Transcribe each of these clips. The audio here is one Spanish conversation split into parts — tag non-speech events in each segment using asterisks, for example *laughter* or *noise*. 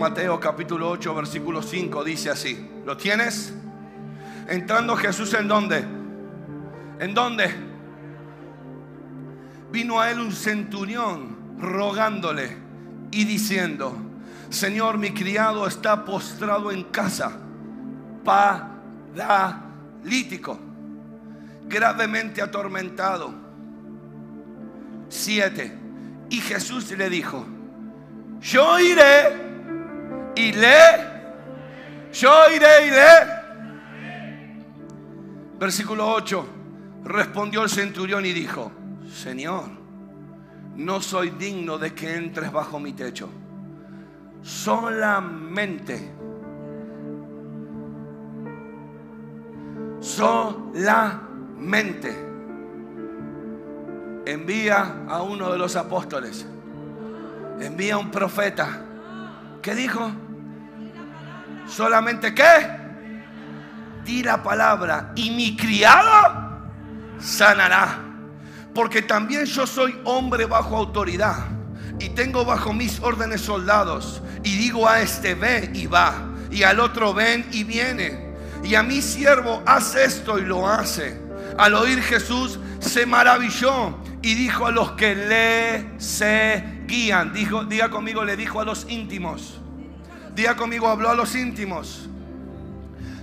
Mateo capítulo 8, versículo 5 dice así. ¿Lo tienes? Entrando Jesús en dónde? ¿En dónde? Vino a él un centurión rogándole y diciendo, Señor, mi criado está postrado en casa, paralítico, gravemente atormentado. Siete. Y Jesús le dijo, yo iré y le, yo iré y le. Versículo 8. Respondió el centurión y dijo, Señor, no soy digno de que entres bajo mi techo. Solamente, solamente envía a uno de los apóstoles, envía a un profeta. ¿Qué dijo? Solamente qué? Di la palabra y mi criado sanará. Porque también yo soy hombre bajo autoridad y tengo bajo mis órdenes soldados. Y digo a este ve y va. Y al otro ven y viene. Y a mi siervo hace esto y lo hace. Al oír Jesús se maravilló y dijo a los que le seguían. Dijo, diga conmigo, le dijo a los íntimos. Diga conmigo, habló a los íntimos.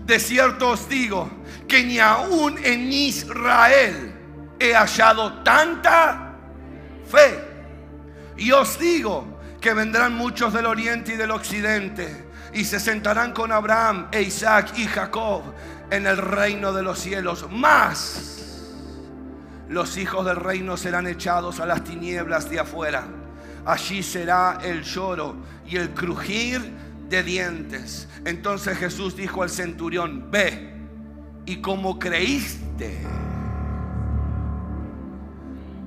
De cierto os digo que ni aún en Israel he hallado tanta fe. Y os digo que vendrán muchos del oriente y del occidente y se sentarán con Abraham e Isaac y Jacob en el reino de los cielos. Más los hijos del reino serán echados a las tinieblas de afuera. Allí será el lloro y el crujir de dientes. Entonces Jesús dijo al centurión, ve, y como creíste,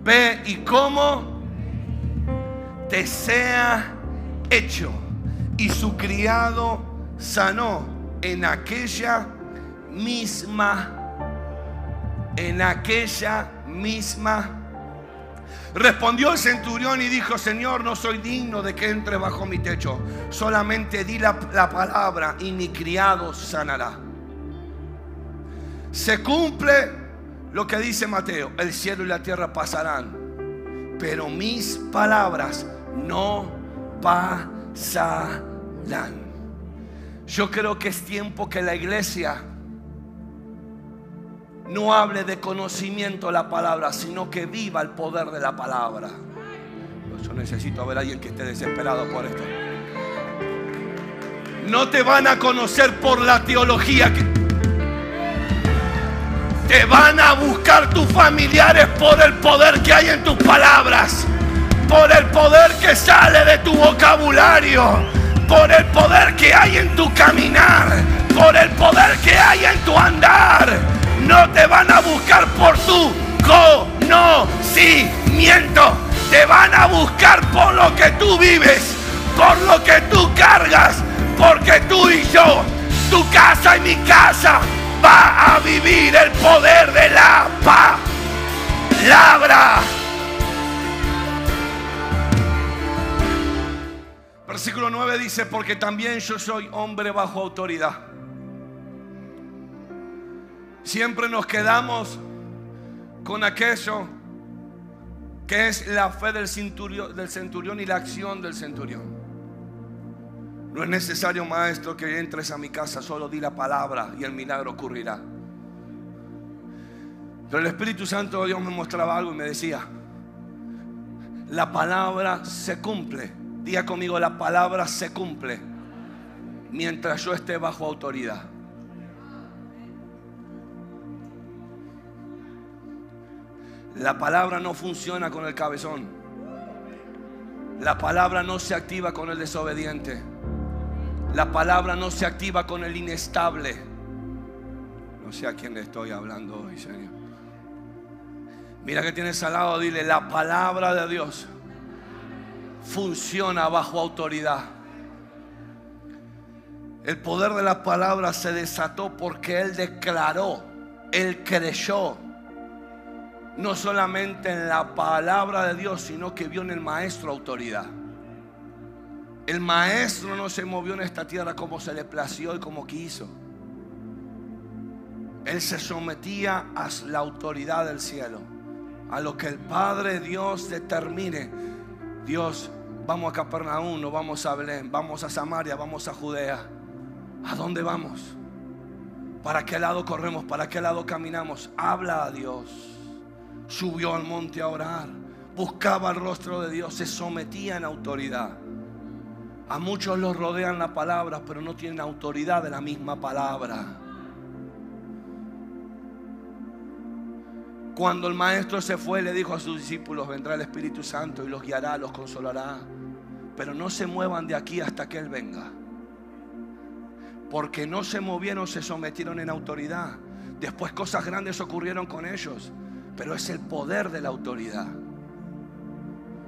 ve y como te sea hecho. Y su criado sanó en aquella misma, en aquella misma Respondió el centurión y dijo, Señor, no soy digno de que entre bajo mi techo. Solamente di la, palabra y mi criado sanará. Se cumple lo que dice Mateo, el cielo y la tierra pasarán, pero mis palabras no pasarán. Yo creo que es tiempo que la iglesia no hable de conocimiento la palabra, sino que viva el poder de la palabra. Yo necesito ver a alguien que esté desesperado por esto. No te van a conocer por la teología te van a buscar tus familiares por el poder que hay en tus palabras, por el poder que sale de tu vocabulario, por el poder que hay en tu caminar, por el poder que hay en tu andar no te van a buscar por tu conocimiento. Te van a buscar por lo que tú vives, por lo que tú cargas, porque tú y yo, tu casa y mi casa, va a vivir el poder de la palabra. Versículo 9 dice, porque también yo soy hombre bajo autoridad Siempre nos quedamos con aquello que es la fe del centurión, y la acción del centurión. No es necesario, maestro, que entres a mi casa, solo di la palabra y el milagro ocurrirá. Pero el Espíritu Santo de Dios me mostraba algo y me decía, la palabra se cumple. Diga conmigo, la palabra se cumple mientras yo esté bajo autoridad. La palabra no funciona con el cabezón. La palabra no se activa con el desobediente. La palabra no se activa con el inestable. No sé a quién le estoy hablando hoy, Señor. Mira que tienes al lado, dile, la palabra de Dios funciona bajo autoridad. El poder de la palabra se desató porque Él declaró, Él creyó no solamente en la palabra de Dios, sino que vio en el maestro autoridad. El maestro no se movió en esta tierra como se le plació y como quiso. Él se sometía a la autoridad del cielo, a lo que el Padre Dios determine. Dios, vamos a Capernaum, no vamos a Belén, vamos a Samaria, vamos a Judea. ¿A dónde vamos? ¿Para qué lado corremos? ¿Para qué lado caminamos? Habla a Dios. Subió al monte a orar. Buscaba el rostro de Dios. Se sometía en autoridad. A muchos los rodean la palabra, pero no tienen autoridad de la misma palabra. Cuando el maestro se fue, le dijo a sus discípulos, vendrá el Espíritu Santo y los guiará, los consolará. Pero no se muevan de aquí hasta que Él venga porque no se movieron, se sometieron en autoridad. Después cosas grandes ocurrieron con ellos, pero es el poder de la autoridad.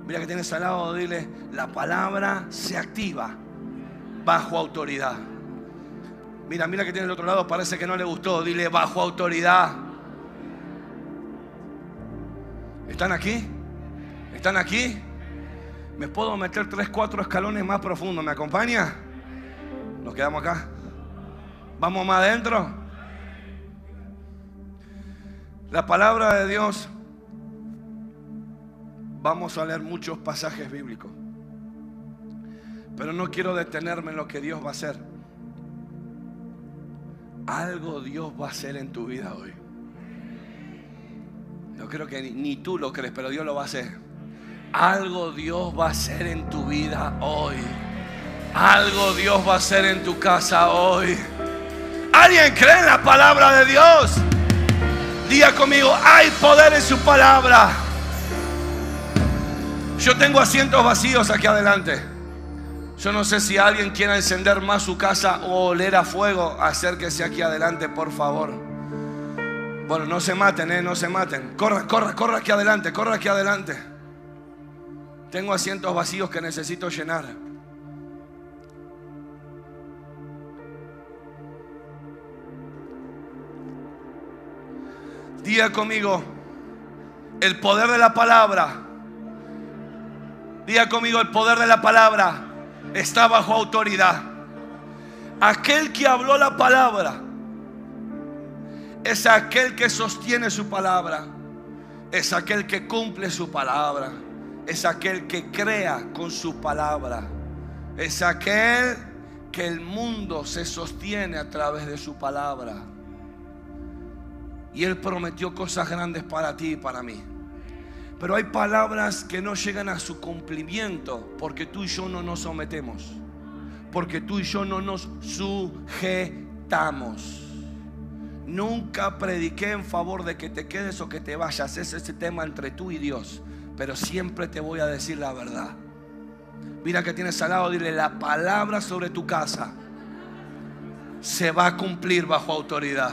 Mira que tienes al lado, dile, la palabra se activa bajo autoridad. Mira, mira que tiene el otro lado, parece que no le gustó, dile bajo autoridad. ¿Están aquí? ¿Están aquí? ¿Me puedo meter tres, cuatro escalones más profundos? ¿Me acompaña? Nos quedamos acá. Vamos más adentro. La palabra de Dios. Vamos a leer muchos pasajes bíblicos. Pero no quiero detenerme en lo que Dios va a hacer. Algo Dios va a hacer en tu vida hoy. Yo creo que ni, ni, tú lo crees, pero Dios lo va a hacer. Algo Dios va a hacer en tu vida hoy. Algo Dios va a hacer en tu casa hoy. ¿Alguien cree en la palabra de Dios? Diga conmigo, hay poder en su palabra. Yo tengo asientos vacíos aquí adelante. Yo no sé si alguien quiere encender más su casa o oler a fuego. Acérquese aquí adelante, por favor. Bueno, no se maten, ¿eh? no se maten. Corra, corra, corra aquí adelante, corra aquí adelante. Tengo asientos vacíos que necesito llenar. Diga conmigo, el poder de la palabra. Diga conmigo, el poder de la palabra está bajo autoridad. Aquel que habló la palabra es aquel que sostiene su palabra. Es aquel que cumple su palabra. Es aquel que crea con su palabra. Es aquel que el mundo se sostiene a través de su palabra. Y Él prometió cosas grandes para ti y para mí. Pero hay palabras que no llegan a su cumplimiento porque tú y yo no nos sometemos. Porque tú y yo no nos sujetamos. Nunca prediqué en favor de que te quedes o que te vayas. Es ese tema entre tú y Dios. Pero siempre te voy a decir la verdad. Mira que tienes al lado, dile la palabra sobre tu casa se va a cumplir bajo autoridad.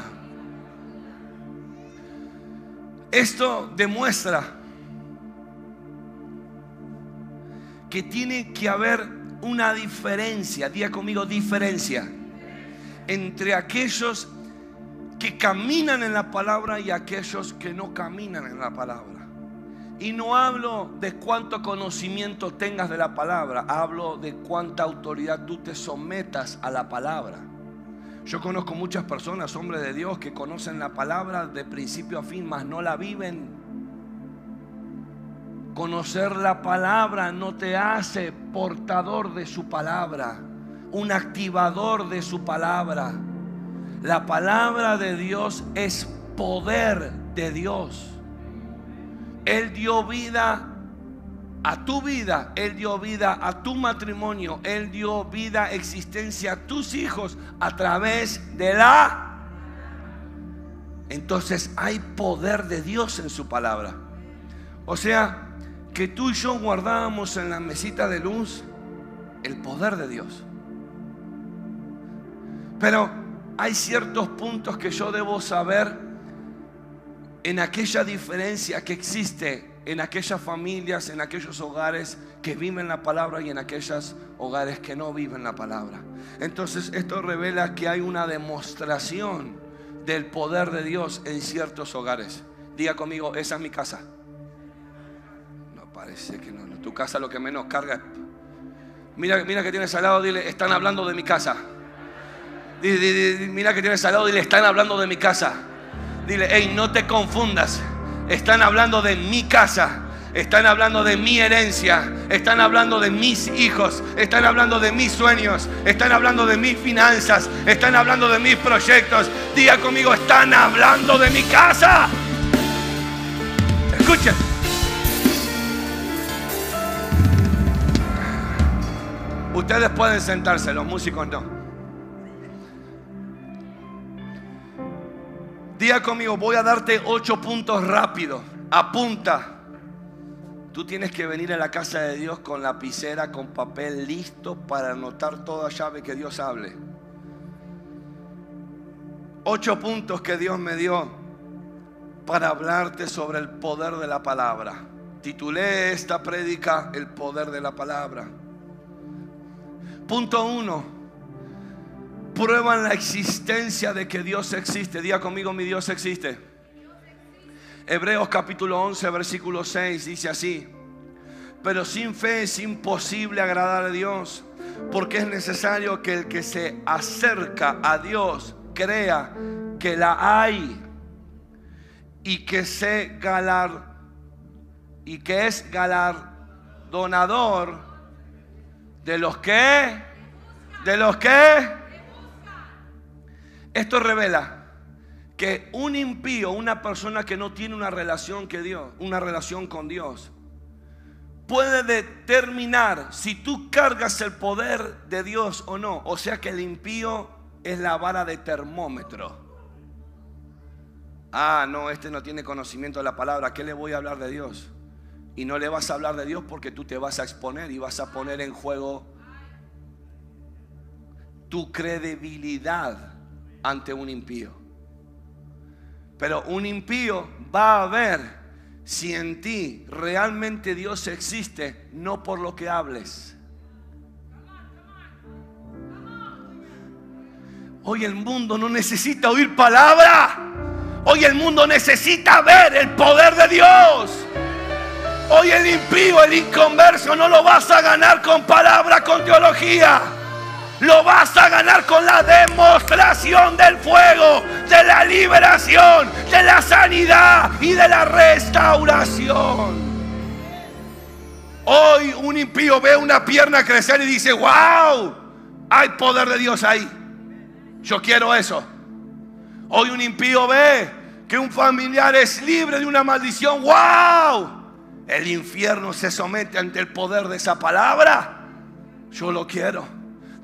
Esto demuestra que tiene que haber una diferencia, diga conmigo diferencia, entre aquellos que caminan en la palabra y aquellos que no caminan en la palabra. Y no hablo de cuánto conocimiento tengas de la palabra, hablo de cuánta autoridad tú te sometas a la palabra. Yo conozco muchas personas, hombres de Dios, que conocen la palabra de principio a fin, mas no la viven. Conocer la palabra no te hace portador de su palabra, un activador de su palabra. La palabra de Dios es poder de Dios. Él dio vida a tu vida, Él dio vida a tu matrimonio, Él dio vida, existencia a tus hijos a través de la... Entonces hay poder de Dios en su palabra. O sea, que tú y yo guardábamos en la mesita de luz el poder de Dios. Pero hay ciertos puntos que yo debo saber en aquella diferencia que existe en aquellas familias, en aquellos hogares que viven la palabra y en aquellos hogares que no viven la palabra. Entonces esto revela que hay una demostración del poder de Dios en ciertos hogares. Diga conmigo, esa es mi casa. No parece que no. Tu casa lo que menos carga. Mira, mira que tienes al lado, dile, están hablando de mi casa. mira que tienes al lado, dile, están hablando de mi casa. Dile, hey, no te confundas. Están hablando de mi casa. Están hablando de mi herencia. Están hablando de mis hijos. Están hablando de mis sueños. Están hablando de mis finanzas. Están hablando de mis proyectos. Diga conmigo, están hablando de mi casa. Escuchen. Ustedes pueden sentarse, los músicos no. Diga conmigo, voy a darte ocho puntos rápidos. Apunta. Tú tienes que venir a la casa de Dios con lapicera, con papel listo para anotar toda llave que Dios hable. Ocho puntos que Dios me dio para hablarte sobre el poder de la palabra. Titulé esta prédica El poder de la palabra. Punto uno. Prueban la existencia de que Dios existe. Diga conmigo, mi Dios existe. Hebreos capítulo 11, versículo 6 dice así. Pero sin fe es imposible agradar a Dios. Porque es necesario que el que se acerca a Dios crea que la hay y que se galar y que es galardonador de los que de los que esto revela que un impío, una persona que no tiene una relación que Dios, una relación con Dios, puede determinar si tú cargas el poder de Dios o no. O sea que el impío es la vara de termómetro. Ah, no, este no tiene conocimiento de la palabra. ¿Qué le voy a hablar de Dios? Y no le vas a hablar de Dios porque tú te vas a exponer y vas a poner en juego tu credibilidad ante un impío. Pero un impío va a ver si en ti realmente Dios existe, no por lo que hables. Hoy el mundo no necesita oír palabra. Hoy el mundo necesita ver el poder de Dios. Hoy el impío, el inconverso, no lo vas a ganar con palabra, con teología. Lo vas a ganar con la demostración del fuego, de la liberación, de la sanidad y de la restauración. Hoy un impío ve una pierna crecer y dice, wow, hay poder de Dios ahí. Yo quiero eso. Hoy un impío ve que un familiar es libre de una maldición. ¡Wow! El infierno se somete ante el poder de esa palabra. Yo lo quiero.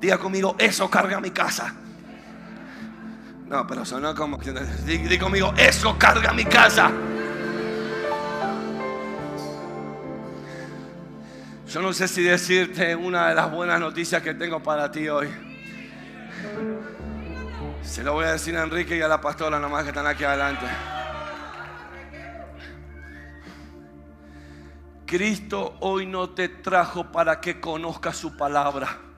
Diga conmigo, eso carga mi casa. No, pero sonó como. Diga conmigo, eso carga mi casa. Yo no sé si decirte una de las buenas noticias que tengo para ti hoy. Se lo voy a decir a Enrique y a la pastora nomás que están aquí adelante. Cristo hoy no te trajo para que conozcas su palabra.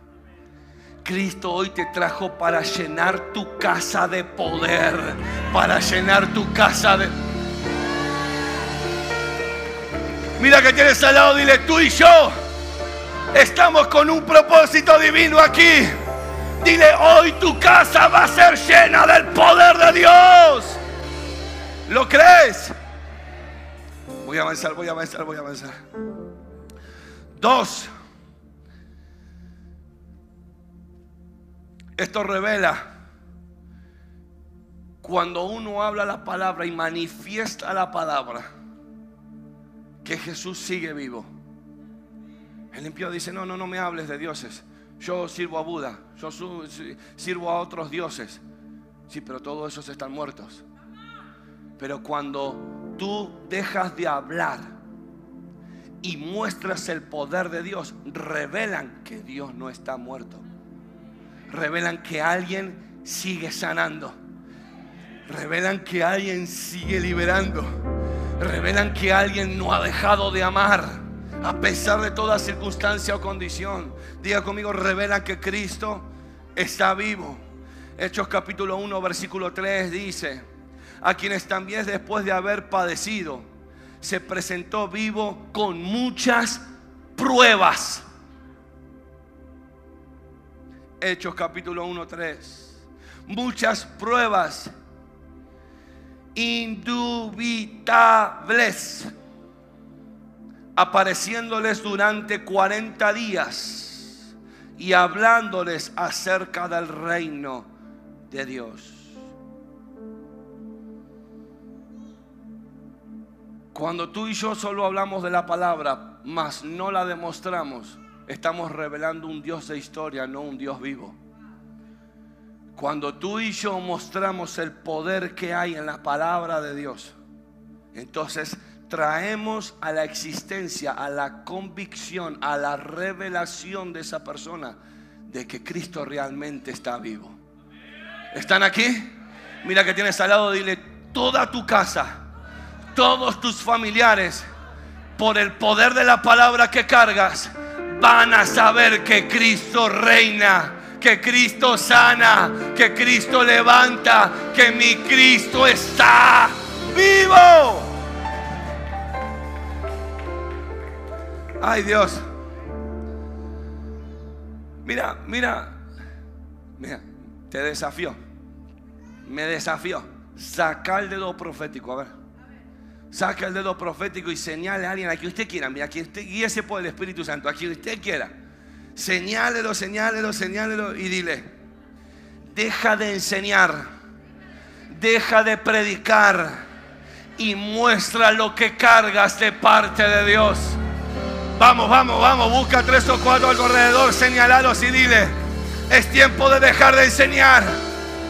Cristo hoy te trajo para llenar tu casa de poder, para llenar tu casa de... Mira que tienes al lado, dile tú y yo. Estamos con un propósito divino aquí. Dile, hoy tu casa va a ser llena del poder de Dios. ¿Lo crees? Voy a avanzar, voy a avanzar, voy a avanzar. Dos. Esto revela cuando uno habla la palabra y manifiesta la palabra que Jesús sigue vivo. El impío dice, no, no, no me hables de dioses. Yo sirvo a Buda, yo sirvo a otros dioses. Sí, pero todos esos están muertos. Pero cuando tú dejas de hablar y muestras el poder de Dios, revelan que Dios no está muerto. Revelan que alguien sigue sanando. Revelan que alguien sigue liberando. Revelan que alguien no ha dejado de amar a pesar de toda circunstancia o condición. Diga conmigo, revela que Cristo está vivo. Hechos capítulo 1, versículo 3 dice, a quienes también después de haber padecido, se presentó vivo con muchas pruebas. Hechos capítulo 1, 3. Muchas pruebas indubitables apareciéndoles durante 40 días y hablándoles acerca del reino de Dios. Cuando tú y yo solo hablamos de la palabra, mas no la demostramos, estamos revelando un Dios de historia, no un Dios vivo. Cuando tú y yo mostramos el poder que hay en la palabra de Dios, entonces traemos a la existencia, a la convicción, a la revelación de esa persona de que Cristo realmente está vivo. ¿Están aquí? Mira que tienes al lado, dile, toda tu casa, todos tus familiares, por el poder de la palabra que cargas, van a saber que Cristo reina, que Cristo sana, que Cristo levanta, que mi Cristo está vivo. Ay Dios. Mira, mira, mira, te desafío. Me desafió. Saca el dedo profético, a ver. Saca el dedo profético y señale a alguien a quien usted quiera. Mira, que usted guíese por el Espíritu Santo, a quien usted quiera. Señálelo, señálelo, señálelo y dile: Deja de enseñar, deja de predicar y muestra lo que cargas de parte de Dios. Vamos, vamos, vamos, busca tres o cuatro alrededor, señalalos y dile, es tiempo de dejar de enseñar,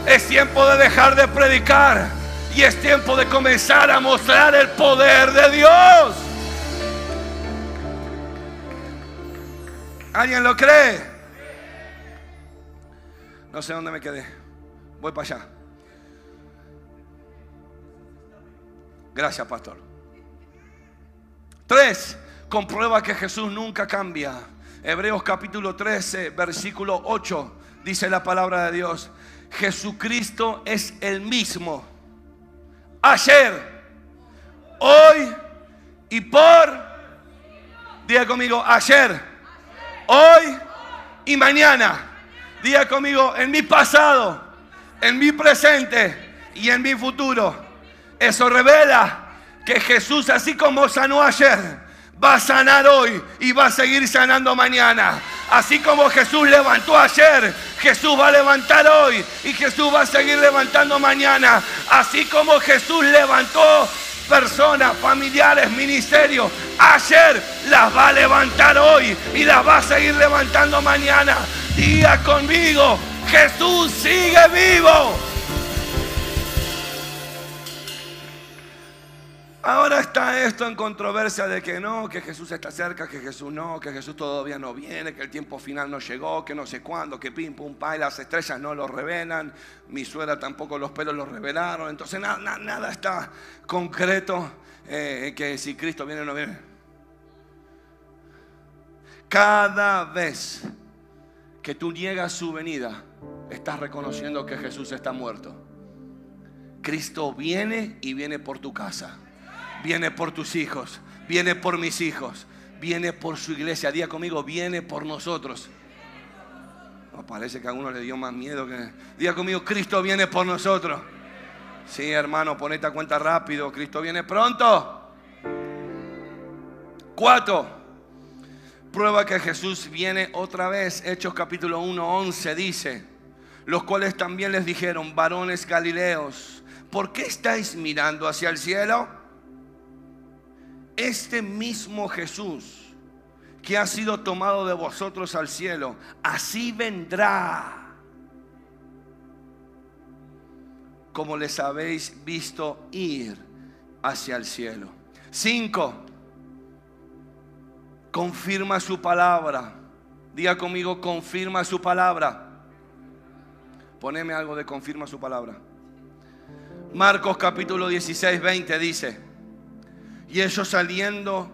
es tiempo de dejar de predicar y es tiempo de comenzar a mostrar el poder de Dios. ¿Alguien lo cree? No sé dónde me quedé. Voy para allá. Gracias, pastor. Tres comprueba que Jesús nunca cambia. Hebreos capítulo 13, versículo 8, dice la palabra de Dios. Jesucristo es el mismo. Ayer, hoy y por... Diga conmigo, ayer, hoy y mañana. Diga conmigo, en mi pasado, en mi presente y en mi futuro. Eso revela que Jesús, así como sanó ayer, va a sanar hoy y va a seguir sanando mañana. Así como Jesús levantó ayer, Jesús va a levantar hoy y Jesús va a seguir levantando mañana. Así como Jesús levantó personas, familiares, ministerios, ayer las va a levantar hoy y las va a seguir levantando mañana. Diga conmigo, Jesús sigue vivo. Ahora está esto en controversia de que no, que Jesús está cerca, que Jesús no, que Jesús todavía no viene, que el tiempo final no llegó, que no sé cuándo, que pim, pum, pa, y las estrellas no lo revelan, mi suegra tampoco los pelos lo revelaron, entonces nada, nada está concreto eh, que si Cristo viene o no viene. Cada vez que tú niegas su venida, estás reconociendo que Jesús está muerto. Cristo viene y viene por tu casa viene por tus hijos, viene por mis hijos, viene por su iglesia. Día conmigo, viene por nosotros. parece que a uno le dio más miedo que... Día conmigo, Cristo viene por nosotros. Sí, hermano, ponete a cuenta rápido. Cristo viene pronto. Cuatro. Prueba que Jesús viene otra vez. Hechos capítulo 1, 11 dice. Los cuales también les dijeron, varones galileos, ¿por qué estáis mirando hacia el cielo? Este mismo Jesús que ha sido tomado de vosotros al cielo, así vendrá como les habéis visto ir hacia el cielo. Cinco, confirma su palabra. Diga conmigo, confirma su palabra. Poneme algo de confirma su palabra. Marcos capítulo 16, 20 dice, y ellos saliendo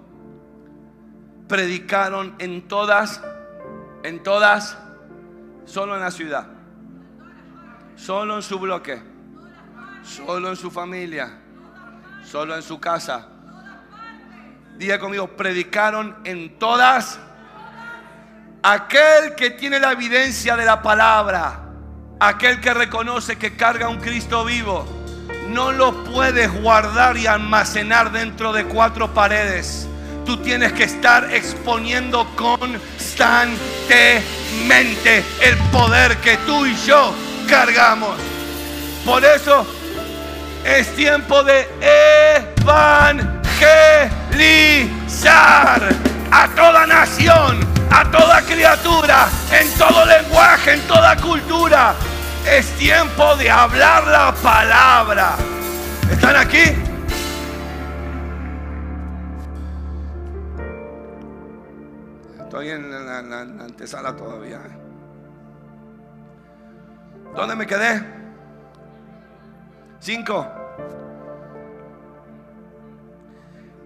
predicaron en todas, en todas, solo en la ciudad, solo en su bloque, solo en su familia, solo en su casa. Diga conmigo, predicaron en todas. Aquel que tiene la evidencia de la palabra, aquel que reconoce que carga un Cristo vivo, no lo puedes guardar y almacenar dentro de cuatro paredes. Tú tienes que estar exponiendo constantemente el poder que tú y yo cargamos. Por eso es tiempo de evangelizar a toda nación, a toda criatura, en todo lenguaje, en toda cultura. Es tiempo de hablar la palabra. ¿Están aquí? Estoy en la, antesala todavía. ¿Dónde me quedé? Cinco.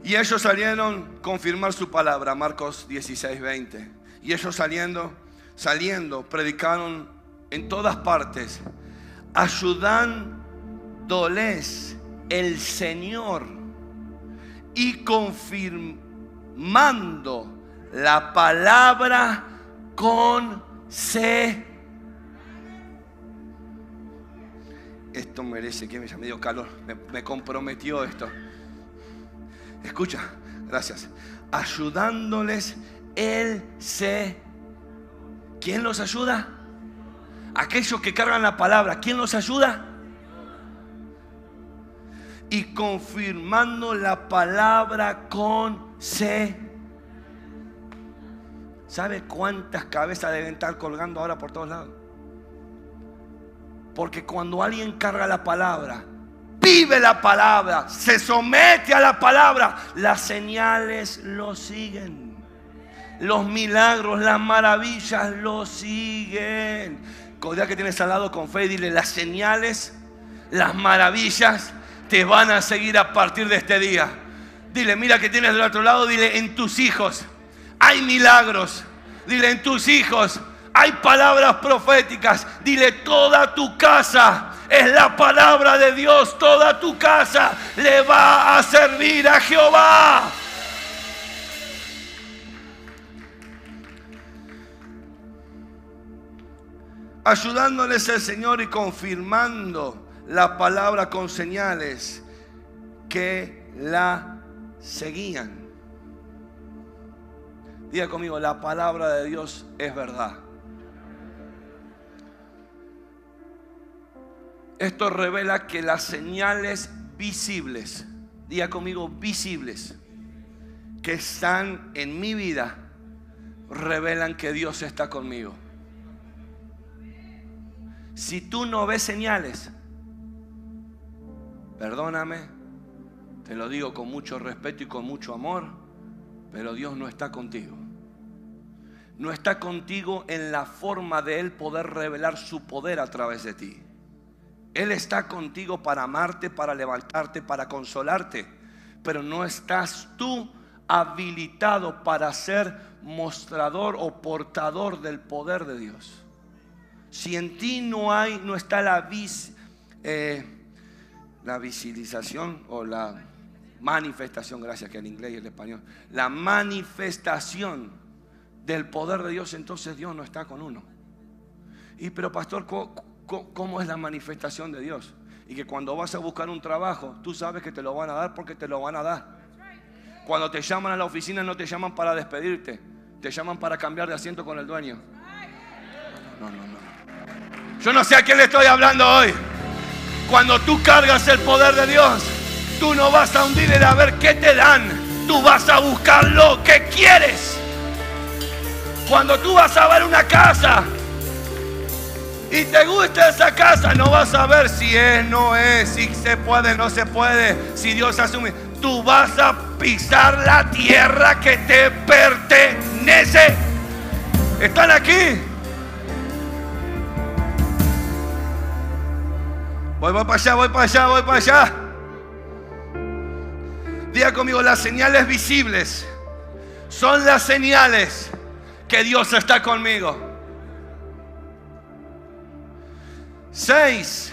Y ellos salieron confirmar su palabra, Marcos 16, 20. Y ellos saliendo, saliendo, predicaron en todas partes, ayudándoles el Señor y confirmando la palabra con C. Esto merece que me dio calor, me, comprometió esto. Escucha, gracias. Ayudándoles el C. ¿Quién los ayuda? Aquellos que cargan la palabra. ¿Quién los ayuda? Y confirmando la palabra con C. ¿Sabe cuántas cabezas deben estar colgando ahora por todos lados? Porque cuando alguien carga la palabra, vive la palabra, se somete a la palabra, las señales lo siguen. Los milagros, las maravillas lo siguen. Cuando que tienes al lado con fe, dile las señales, las maravillas te van a seguir a partir de este día. Dile, mira que tienes del otro lado, dile en tus hijos hay milagros. Dile en tus hijos hay palabras proféticas. Dile toda tu casa es la palabra de Dios. Toda tu casa le va a servir a Jehová. Ayudándoles el Señor y confirmando la palabra con señales que la seguían. Diga conmigo, la palabra de Dios es verdad. Esto revela que las señales visibles, diga conmigo visibles, que están en mi vida, revelan que Dios está conmigo. Si tú no ves señales, perdóname, te lo digo con mucho respeto y con mucho amor, pero Dios no está contigo no está contigo en la forma de Él poder revelar su poder a través de ti. Él está contigo para amarte, para levantarte, para consolarte, pero no estás tú habilitado para ser mostrador o portador del poder de Dios. Si en ti no hay, no está la vis, eh, la visibilización o la manifestación, gracias que en inglés y en español, la manifestación del poder de Dios, entonces Dios no está con uno. Y pero pastor, ¿cómo, es la manifestación de Dios? Y que cuando vas a buscar un trabajo, tú sabes que te lo van a dar porque te lo van a dar. Cuando te llaman a la oficina no te llaman para despedirte, te llaman para cambiar de asiento con el dueño. No, no, no. Yo no sé a quién le estoy hablando hoy. Cuando tú cargas el poder de Dios, tú no vas a hundir a ver qué te dan. Tú vas a buscar lo que quieres. Cuando tú vas a ver una casa y te gusta esa casa, no vas a ver si es, no es, si se puede, no se puede, si Dios asume. Tú vas a pisar la tierra que te pertenece. ¿Están aquí? Voy, para allá, voy para allá, voy para allá. Diga conmigo, las señales visibles son las señales que Dios está conmigo. Seis.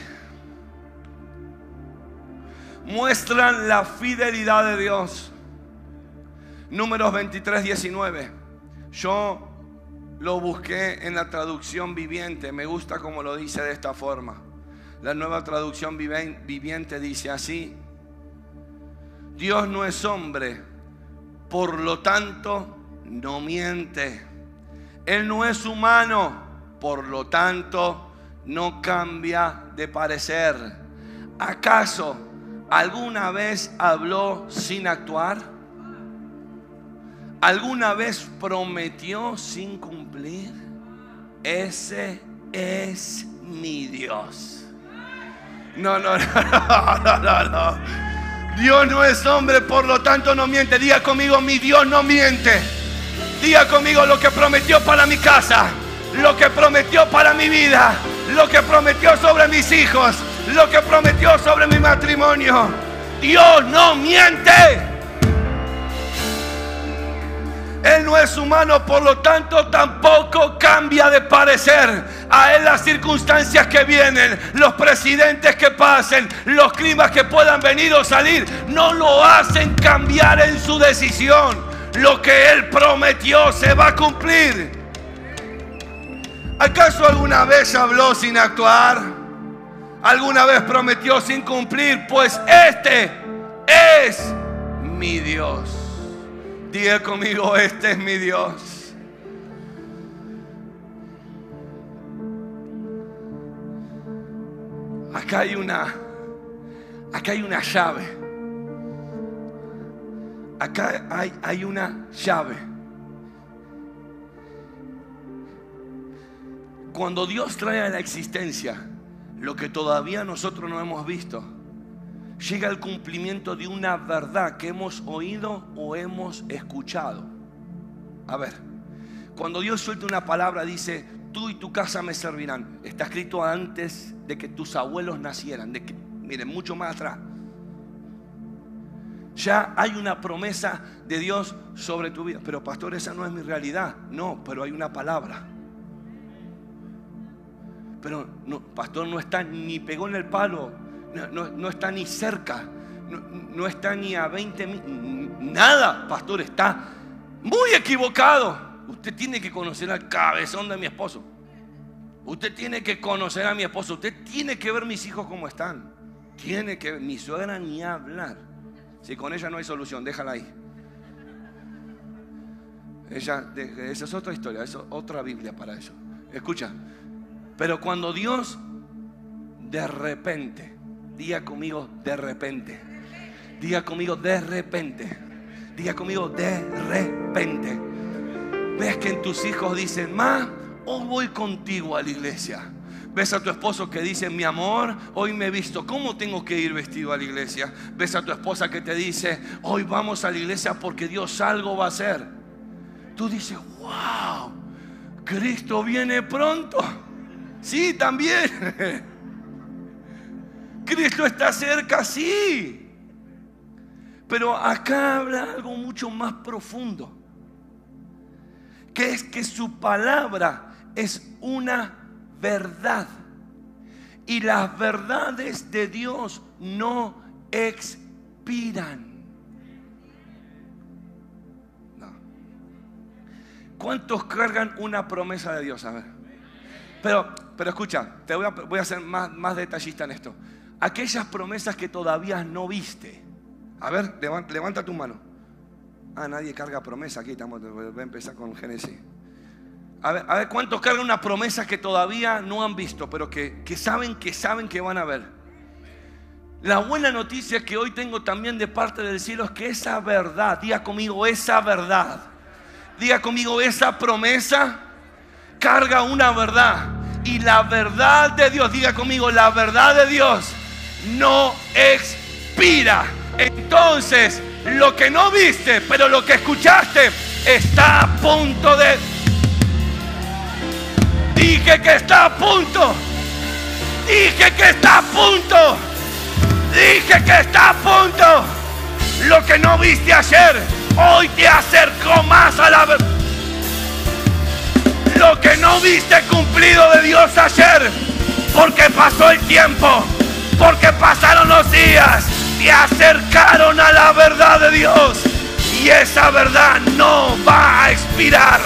Muestran la fidelidad de Dios. Números 23, 19. Yo Lo busqué en la traducción viviente, me gusta como lo dice de esta forma. La nueva traducción viviente dice así, Dios no es hombre, por lo tanto no miente. Él no es humano, por lo tanto no cambia de parecer. ¿Acaso alguna vez habló sin actuar? ¿Alguna vez prometió sin cumplir? Ese es mi Dios. No, no, *laughs* no, no, no, no. Dios no es hombre, por lo tanto no miente. Diga conmigo, mi Dios no miente. Diga conmigo lo que prometió para mi casa, lo que prometió para mi vida, lo que prometió sobre mis hijos, lo que prometió sobre mi matrimonio. Dios no miente. Él no es humano, por lo tanto tampoco cambia de parecer. A Él las circunstancias que vienen, los presidentes que pasen, los climas que puedan venir o salir, no lo hacen cambiar en su decisión. Lo que Él prometió se va a cumplir. ¿Acaso alguna vez habló sin actuar? ¿Alguna vez prometió sin cumplir? Pues este es mi Dios. Diga conmigo, este es mi Dios. Acá hay una, acá hay una llave. Acá hay, hay una llave. Cuando Dios trae a la existencia lo que todavía nosotros no hemos visto, llega el cumplimiento de una verdad que hemos oído o hemos escuchado. A ver, cuando Dios suelta una palabra, dice, tú y tu casa me servirán. Está escrito antes de que tus abuelos nacieran, de que, miren, mucho más atrás. Ya hay una promesa de Dios sobre tu vida. Pero pastor, esa no es mi realidad. No, pero hay una palabra. Pero pastor no está ni pegó en el palo no, está ni cerca, no, está ni a 20 mil, nada, pastor, está muy equivocado. Usted tiene que conocer al cabezón de mi esposo. Usted tiene que conocer a mi esposo. Usted tiene que ver mis hijos cómo están. Tiene que ver. Mi suegra ni hablar. Si con ella no hay solución, déjala ahí. Esa es otra historia, es otra Biblia para eso. Escucha. Pero cuando Dios de repente Diga conmigo de repente. Diga conmigo de repente. Diga conmigo de repente. Ves que en tus hijos dicen, ma, hoy voy contigo a la iglesia. Ves a tu esposo que dice, mi amor, hoy me he visto, ¿cómo tengo que ir vestido a la iglesia? Ves a tu esposa que te dice, hoy vamos a la iglesia porque Dios algo va a hacer. Tú dices, wow, Cristo viene pronto. Sí, también. *laughs* Cristo está cerca, sí. Pero acá habla algo mucho más profundo. Que es que su palabra es una verdad. Y las verdades de Dios no expiran. ¿Cuántos cargan una promesa de Dios? A ver. Pero, pero escucha, te voy a, voy a ser más, más detallista en esto aquellas promesas que todavía no viste. A ver, levanta, tu mano. Ah, nadie carga promesa aquí, estamos, voy a empezar con Génesis. A ver, a ver, ¿cuántos cargan una promesa que todavía no han visto, pero que, que saben que saben que van a ver? La buena noticia que hoy tengo también de parte del cielo es que esa verdad, diga conmigo esa verdad, diga conmigo esa promesa, carga una verdad. Y la verdad de Dios, diga conmigo la verdad de Dios no expira. Entonces, lo que no viste, pero lo que escuchaste, está a punto de... Dije que está a punto. Dije que está a punto. Dije que está a punto. Lo que no viste ayer, hoy te acercó más a la verdad. Lo que no viste cumplido de Dios ayer, porque pasó el tiempo porque pasaron los días y acercaron a la verdad de Dios. Y esa verdad no va a expirar.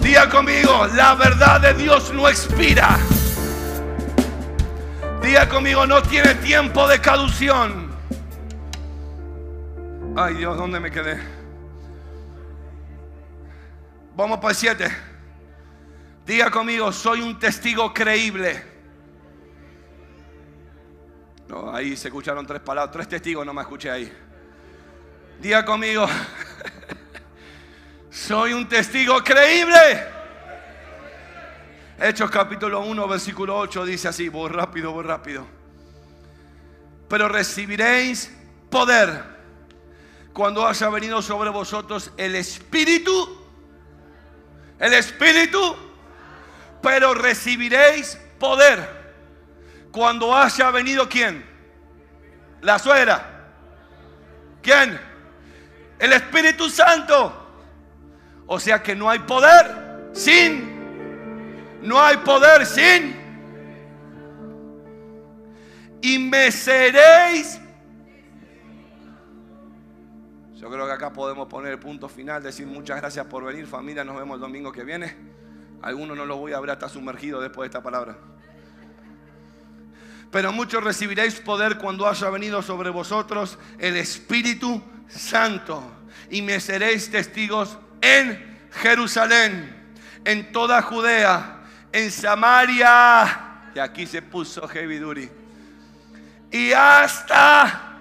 Diga conmigo, la verdad de Dios no expira. Diga conmigo, no tiene tiempo de cadución. Ay Dios, ¿dónde me quedé? Vamos para el 7. Diga conmigo, soy un testigo creíble. No, ahí se escucharon tres palabras, tres testigos no me escuché ahí. Diga conmigo, *laughs* soy un testigo creíble. Hechos capítulo 1, versículo 8 dice así, voy rápido, voy rápido. Pero recibiréis poder cuando haya venido sobre vosotros el Espíritu. El Espíritu. Pero recibiréis poder cuando haya venido quién? La suegra. ¿Quién? El Espíritu Santo. O sea que no hay poder sin. No hay poder sin. Y me seréis. Yo creo que acá podemos poner el punto final, decir muchas gracias por venir familia, nos vemos el domingo que viene. Algunos no los voy a ver hasta sumergido después de esta palabra. Pero muchos recibiréis poder cuando haya venido sobre vosotros el Espíritu Santo. Y me seréis testigos en Jerusalén, en toda Judea, en Samaria. Y aquí se puso heavy duty. Y hasta,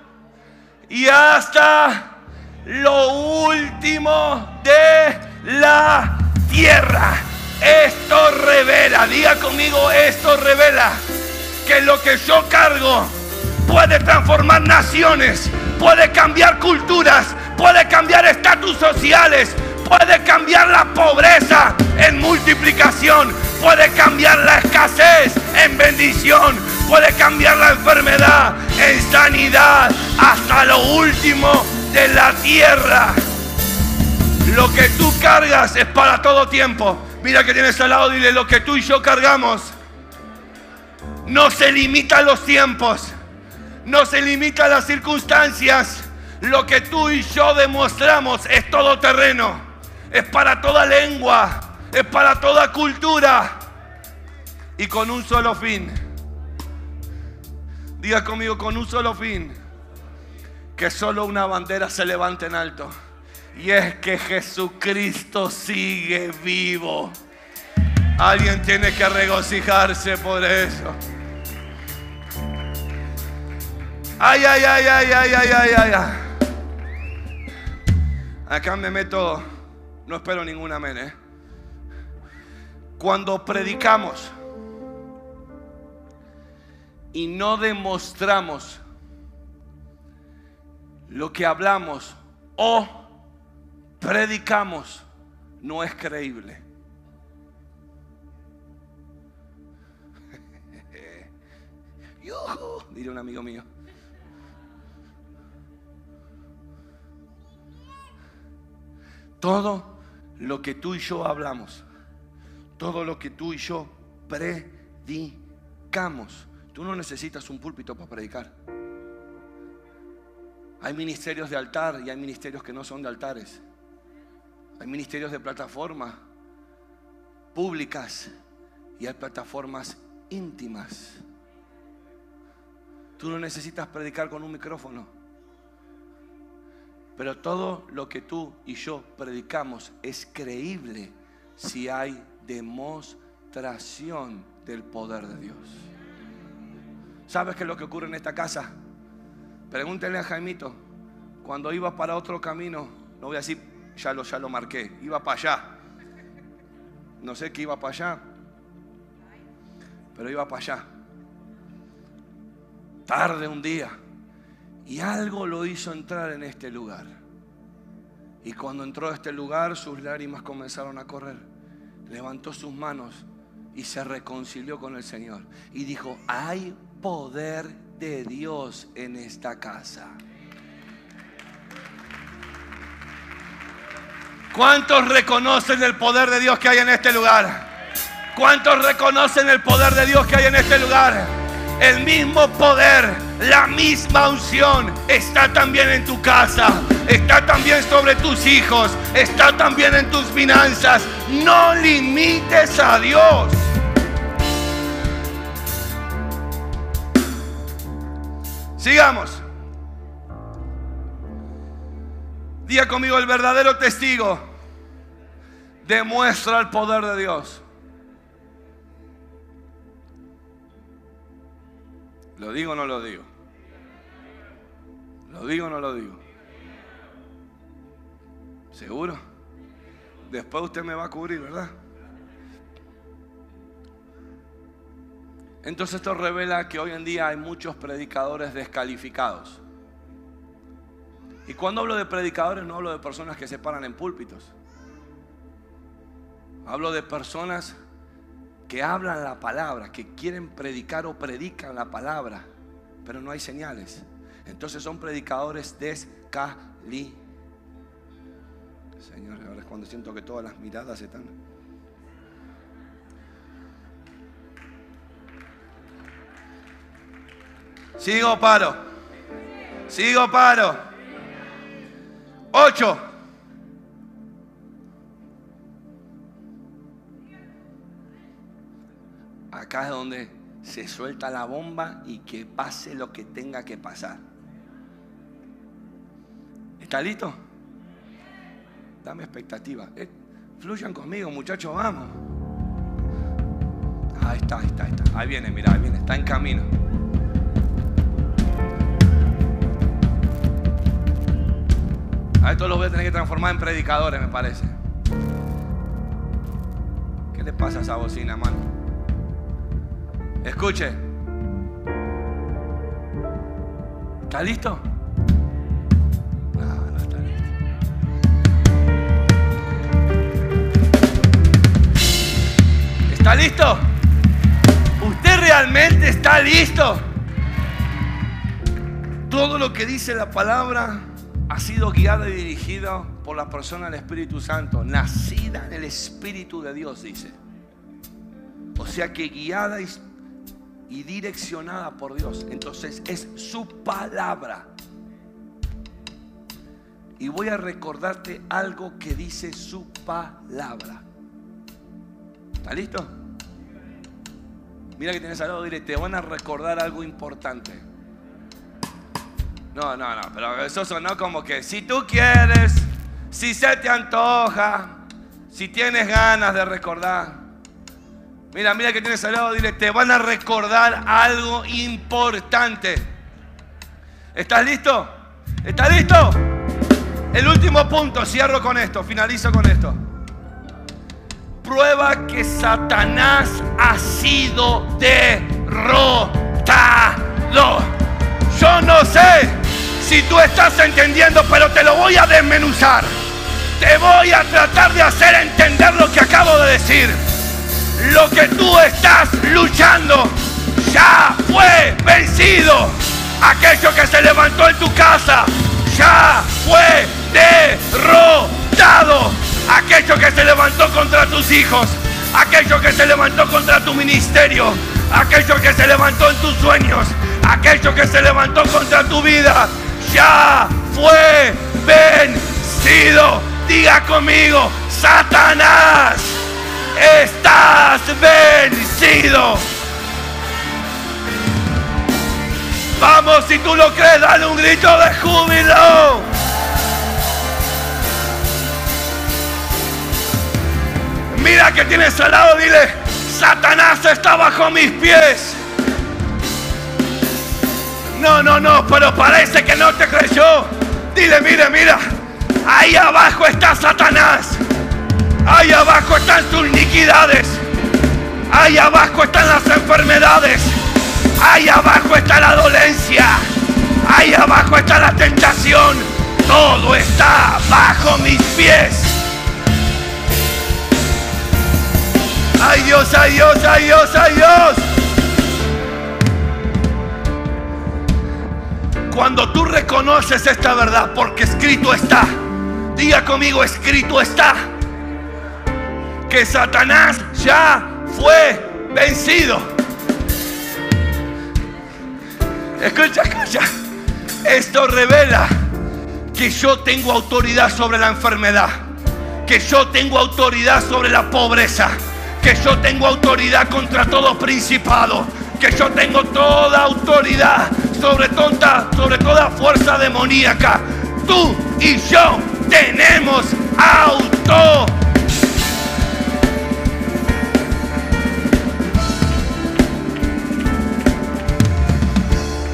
y hasta lo último de la tierra. Esto revela, diga conmigo, esto revela que lo que yo cargo puede transformar naciones, puede cambiar culturas, puede cambiar estatus sociales, puede cambiar la pobreza en multiplicación, puede cambiar la escasez en bendición, puede cambiar la enfermedad en sanidad hasta lo último de la tierra. Lo que tú cargas es para todo tiempo. Mira que tienes al lado, dile lo que tú y yo cargamos. No se limita a los tiempos, no se limita a las circunstancias. Lo que tú y yo demostramos es todo terreno, es para toda lengua, es para toda cultura y con un solo fin. Diga conmigo, con un solo fin. Que solo una bandera se levante en alto. Y es que Jesucristo sigue vivo. Alguien tiene que regocijarse por eso. Ay, ay, ay, ay, ay, ay, ay, ay. Acá me meto, no espero ningún amén. ¿eh? Cuando predicamos y no demostramos lo que hablamos o predicamos, no es creíble. *laughs* Diría un amigo mío. Todo lo que tú y yo hablamos, todo lo que tú y yo predicamos, tú no necesitas un púlpito para predicar. Hay ministerios de altar y hay ministerios que no son de altares. Hay ministerios de plataformas públicas y hay plataformas íntimas. Tú no necesitas predicar con un micrófono. Pero todo lo que tú y yo predicamos es creíble si hay demostración del poder de Dios. ¿Sabes qué es lo que ocurre en esta casa? Pregúntele a Jaimito, cuando iba para otro camino, no voy a decir, ya lo, ya lo marqué, iba para allá. No sé qué iba para allá, pero iba para allá. Tarde un día y algo lo hizo entrar en este lugar. Y cuando entró a este lugar, sus lágrimas comenzaron a correr. Levantó sus manos y se reconcilió con el Señor. Y dijo, hay poder de Dios en esta casa. ¿Cuántos reconocen el poder de Dios que hay en este lugar? ¿Cuántos reconocen el poder de Dios que hay en este lugar? el mismo poder, la misma unción está también en tu casa, está también sobre tus hijos, está también en tus finanzas. No limites a Dios. Sigamos. Día conmigo, el verdadero testigo demuestra el poder de Dios. ¿Lo digo o no lo digo? ¿Lo digo o no lo digo? ¿Seguro? Después usted me va a cubrir, ¿verdad? Entonces esto revela que hoy en día hay muchos predicadores descalificados. Y cuando hablo de predicadores no hablo de personas que se paran en púlpitos. Hablo de personas que hablan la palabra, que quieren predicar o predican la palabra, pero no hay señales. Entonces son predicadores descali. Señor, ahora es cuando siento que todas las miradas están. Sigo paro. Sigo paro. Ocho. Acá es donde se suelta la bomba y que pase lo que tenga que pasar. ¿Está listo? Dame expectativa. Eh, fluyan conmigo, muchachos, vamos. Ahí está, ahí está, ahí está. Ahí viene, mira, ahí viene, está en camino. A estos los voy a tener que transformar en predicadores, me parece. ¿Qué le pasa a esa bocina, mano? Escuche. ¿Está listo? No, no está listo. ¿Está listo? ¿Usted realmente está listo? Todo lo que dice la palabra ha sido guiado y dirigido por la persona del Espíritu Santo, nacida en el Espíritu de Dios, dice. O sea que guiada y y direccionada por Dios. Entonces es su palabra. Y voy a recordarte algo que dice su palabra. ¿Está listo? Mira que tienes al lado, dile, te van a recordar algo importante. No, no, no, pero eso sonó como que si tú quieres, si se te antoja, si tienes ganas de recordar. Mira, mira que tienes al lado, dile, te van a recordar algo importante. ¿Estás listo? ¿Estás listo? El último punto, cierro con esto, finalizo con esto. Prueba que Satanás ha sido derrotado. Yo no sé si tú estás entendiendo, pero te lo voy a desmenuzar. Te voy a tratar de hacer entender lo que acabo de decir. Lo que tú estás luchando ya fue vencido. Aquello que se levantó en tu casa ya fue derrotado. Aquello que se levantó contra tus hijos. Aquello que se levantó contra tu ministerio. Aquello que se levantó en tus sueños. Aquello que se levantó contra tu vida. Ya fue vencido. Diga conmigo, Satanás estás vencido. Vamos, si tú lo crees, dale un grito de júbilo. Mira que tienes al lado, dile, Satanás está bajo mis pies. No, no, no, pero parece que no te creyó. Dile, mira, mira, ahí abajo está Satanás. Ahí abajo están tus iniquidades. Ahí abajo están las enfermedades. Ahí abajo está la dolencia. Ahí abajo está la tentación. Todo está bajo mis pies. Ay Dios, ay Dios, ay Dios, ay Dios. Cuando tú reconoces esta verdad, porque escrito está, diga conmigo, escrito está que Satanás ya fue vencido. Escucha, escucha. Esto revela que yo tengo autoridad sobre la enfermedad, que yo tengo autoridad sobre la pobreza, que yo tengo autoridad contra todo principado, que yo tengo toda autoridad sobre toda, sobre toda fuerza demoníaca. Tú y yo tenemos auto.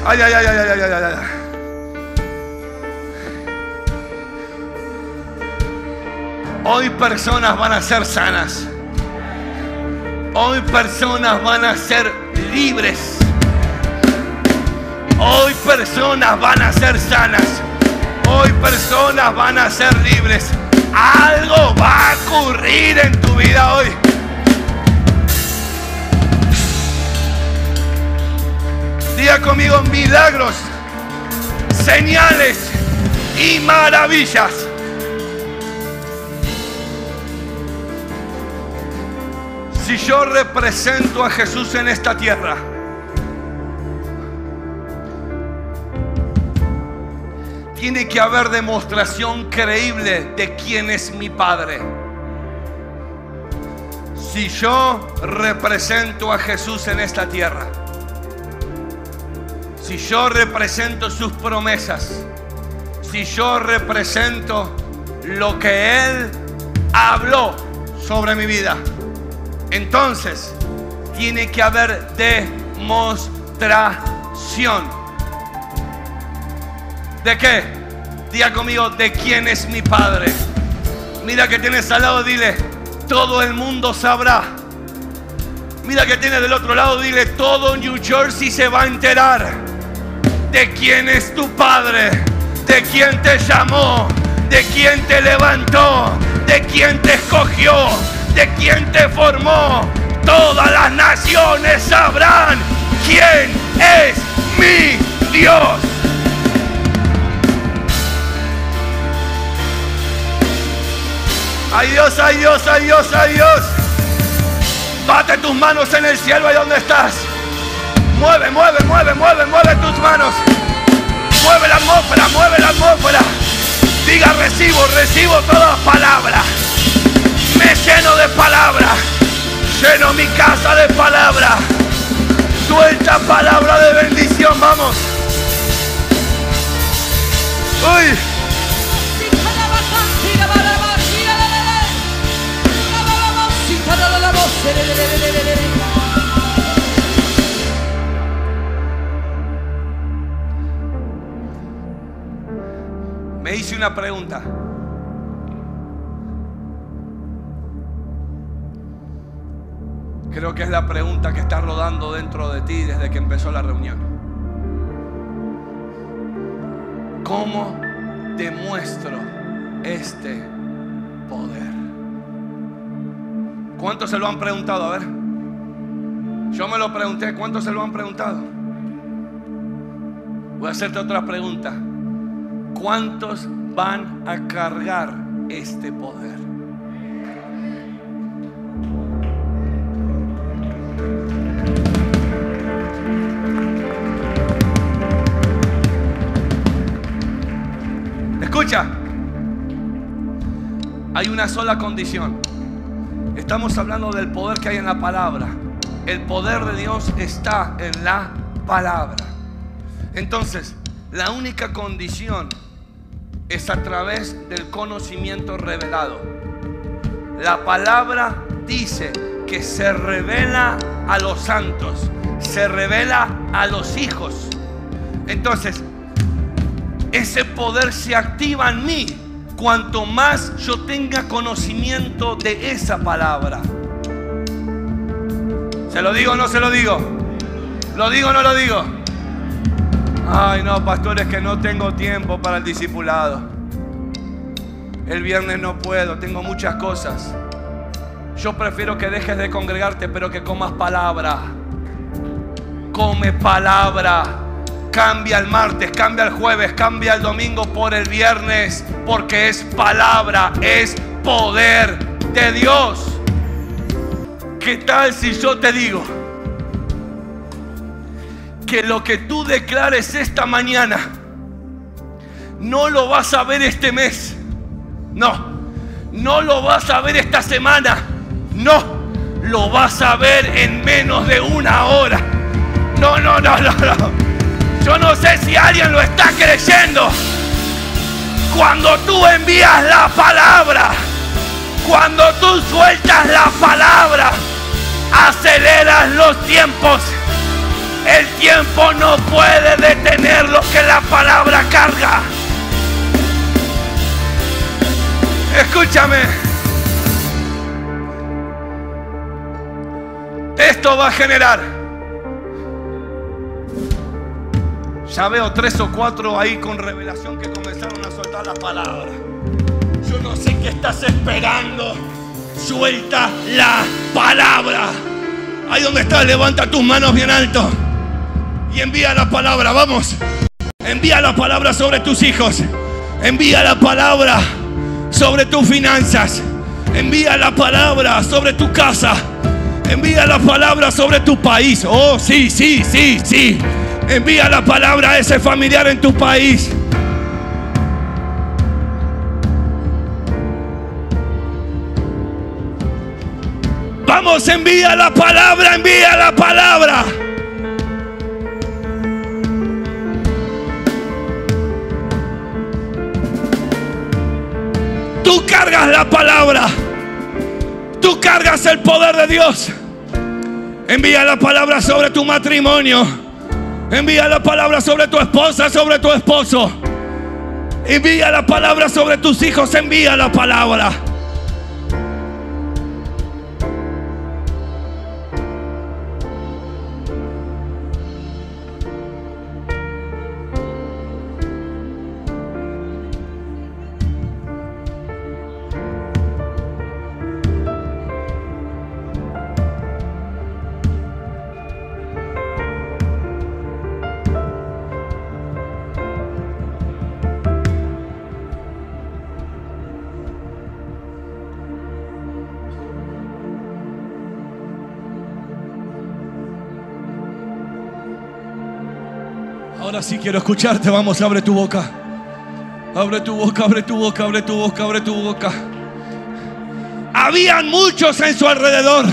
Ay, ay, ay, ay, ay, ay, ay, ay. Hoy personas van a ser sanas. Hoy personas van a ser libres. Hoy personas van a ser sanas. Hoy personas van a ser libres. Algo va a ocurrir en tu vida hoy. Diga conmigo milagros, señales y maravillas. Yo represento a Jesús en esta tierra, tiene que haber demostración creíble de quién es mi Padre. Si yo represento a Jesús en esta tierra, si yo represento sus promesas, si yo represento lo que Él habló sobre mi vida, entonces tiene que haber demostración. ¿De qué? Diga conmigo, ¿de quién es mi Padre? Mira que tienes al lado, dile, todo el mundo sabrá. Mira que tienes del otro lado, dile, todo New Jersey se va a enterar de quién es tu Padre, de quién te llamó, de quién te levantó, de quién te escogió, de quién te formó. Todas las naciones sabrán quién es mi Dios. Ay Dios, ay Dios, ay Dios, ay Dios. Bate tus manos en el cielo ahí donde estás. Mueve, mueve, mueve, mueve, mueve tus manos. Mueve la atmósfera, mueve la atmósfera. Diga, recibo, recibo toda palabra. Me lleno de palabra. Lleno mi casa de palabra. Suelta palabra de bendición, vamos. Uy. Me hice una pregunta. Creo que es la pregunta que está rodando dentro de ti desde que empezó la reunión. ¿Cómo demuestro este poder? ¿Cuántos se lo han preguntado? A ver. Yo me lo pregunté. ¿Cuántos se lo han preguntado? Voy a hacerte otra pregunta. ¿Cuántos van a cargar este poder? Hay una sola condición. Estamos hablando del poder que hay en la palabra. El poder de Dios está en la palabra. Entonces, la única condición es a través del conocimiento revelado. La palabra dice que se revela a los santos, se revela a los hijos. Entonces, ese poder se activa en mí cuanto más yo tenga conocimiento de esa palabra. ¿Se lo digo o no se lo digo? ¿Lo digo o no lo digo? Ay, no, pastores, que no tengo tiempo para el discipulado. El viernes no puedo, tengo muchas cosas. Yo prefiero que dejes de congregarte, pero que comas palabra. Come palabra. Cambia el martes, cambia el jueves, cambia el domingo por el viernes, porque es palabra, es poder de Dios. ¿Qué tal si yo te digo que lo que tú declares esta mañana no lo vas a ver este mes. No, no lo vas a ver esta semana. No, lo vas a ver en menos de una hora. No, no, no, no, no. Yo no sé si alguien lo está creyendo. Cuando tú envías la palabra, cuando tú sueltas la palabra, aceleras los tiempos. El tiempo no puede detener lo que la palabra carga. Escúchame. Esto va a generar. Ya veo tres o cuatro ahí con revelación que comenzaron a soltar la palabra. Yo no sé qué estás esperando. Suelta la palabra. Ahí donde estás, levanta tus manos bien alto. Y envía la palabra, vamos. Envía la palabra sobre tus hijos. Envía la palabra sobre tus finanzas. Envía la palabra sobre tu casa. Envía la palabra sobre tu país. Oh, sí, sí, sí, sí. Envía la palabra a ese familiar en tu país. Vamos, envía la palabra, envía la palabra. Tú cargas la palabra. Tú cargas el poder de Dios. Envía la palabra sobre tu matrimonio. Envía la palabra sobre tu esposa, sobre tu esposo. Envía la palabra sobre tus hijos. Envía la palabra. Ahora sí quiero escucharte. Vamos, abre tu boca. Abre tu boca, abre tu boca, abre tu boca, abre tu boca. Habían muchos en su alrededor.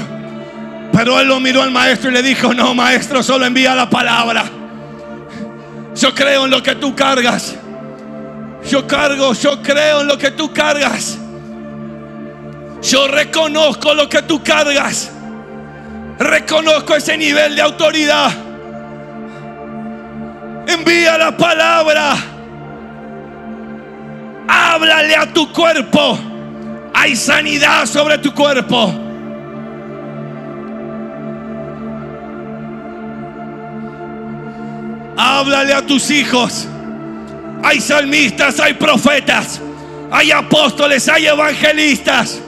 Pero él lo miró al maestro y le dijo, no, maestro, solo envía la palabra. Yo creo en lo que tú cargas. Yo cargo, yo creo en lo que tú cargas. Yo reconozco lo que tú cargas. Reconozco ese nivel de autoridad. Envía la palabra. Háblale a tu cuerpo. Hay sanidad sobre tu cuerpo. Háblale a tus hijos. Hay salmistas, hay profetas, hay apóstoles, hay evangelistas.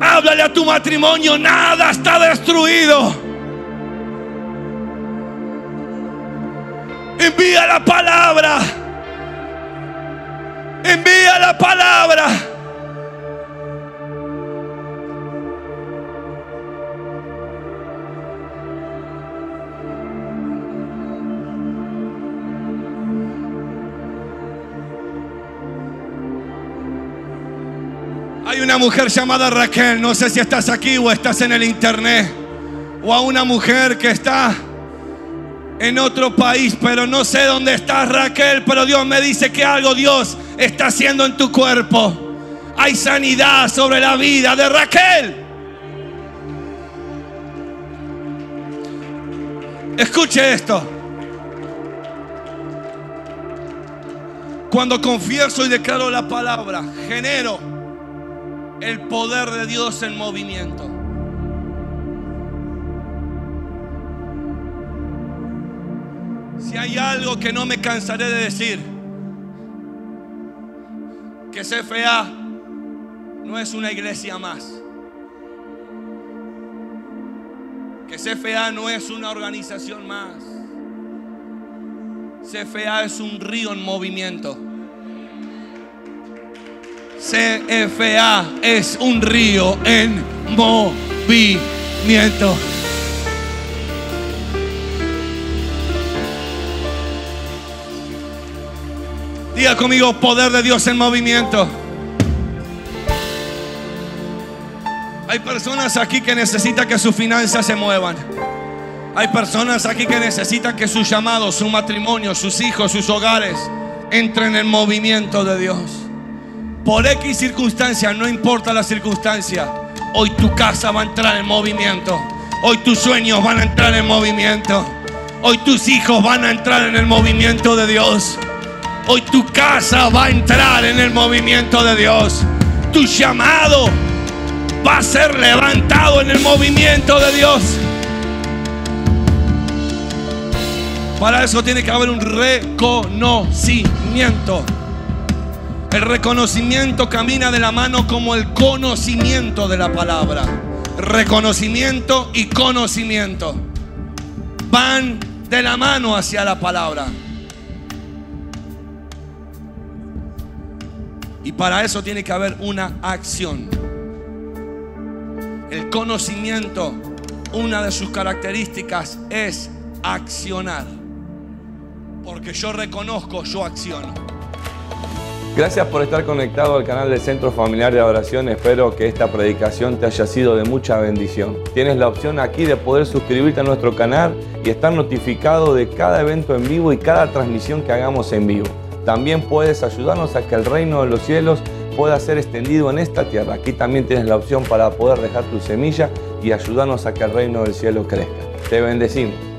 Háblale a tu matrimonio, nada está destruido. Envía la palabra. Envía la palabra. Hay una mujer llamada Raquel, no sé si estás aquí o estás en el internet, o a una mujer que está en otro país, pero no sé dónde estás Raquel, pero Dios me dice que algo Dios está haciendo en tu cuerpo. Hay sanidad sobre la vida de Raquel. Escuche esto. Cuando confieso y declaro la palabra, genero el poder de Dios en movimiento. Si hay algo que no me cansaré de decir, que CFA no es una iglesia más. Que CFA no es una organización más. CFA es un río en movimiento. CFA es un río en movimiento. Diga conmigo, poder de Dios en movimiento. Hay personas aquí que necesitan que sus finanzas se muevan. Hay personas aquí que necesitan que sus llamados, su matrimonio, sus hijos, sus hogares entren en movimiento de Dios. Por X circunstancia, no importa la circunstancia, hoy tu casa va a entrar en movimiento. Hoy tus sueños van a entrar en movimiento. Hoy tus hijos van a entrar en el movimiento de Dios. Hoy tu casa va a entrar en el movimiento de Dios. Tu llamado va a ser levantado en el movimiento de Dios. Para eso tiene que haber un reconocimiento. El reconocimiento camina de la mano como el conocimiento de la palabra. Reconocimiento y conocimiento van de la mano hacia la palabra. Y para eso tiene que haber una acción. El conocimiento, una de sus características es accionar. Porque yo reconozco, yo acciono. Gracias por estar conectado al canal del Centro Familiar de Adoración. Espero que esta predicación te haya sido de mucha bendición. Tienes la opción aquí de poder suscribirte a nuestro canal y estar notificado de cada evento en vivo y cada transmisión que hagamos en vivo. También puedes ayudarnos a que el reino de los cielos pueda ser extendido en esta tierra. Aquí también tienes la opción para poder dejar tu semilla y ayudarnos a que el reino del cielo crezca. Te bendecimos.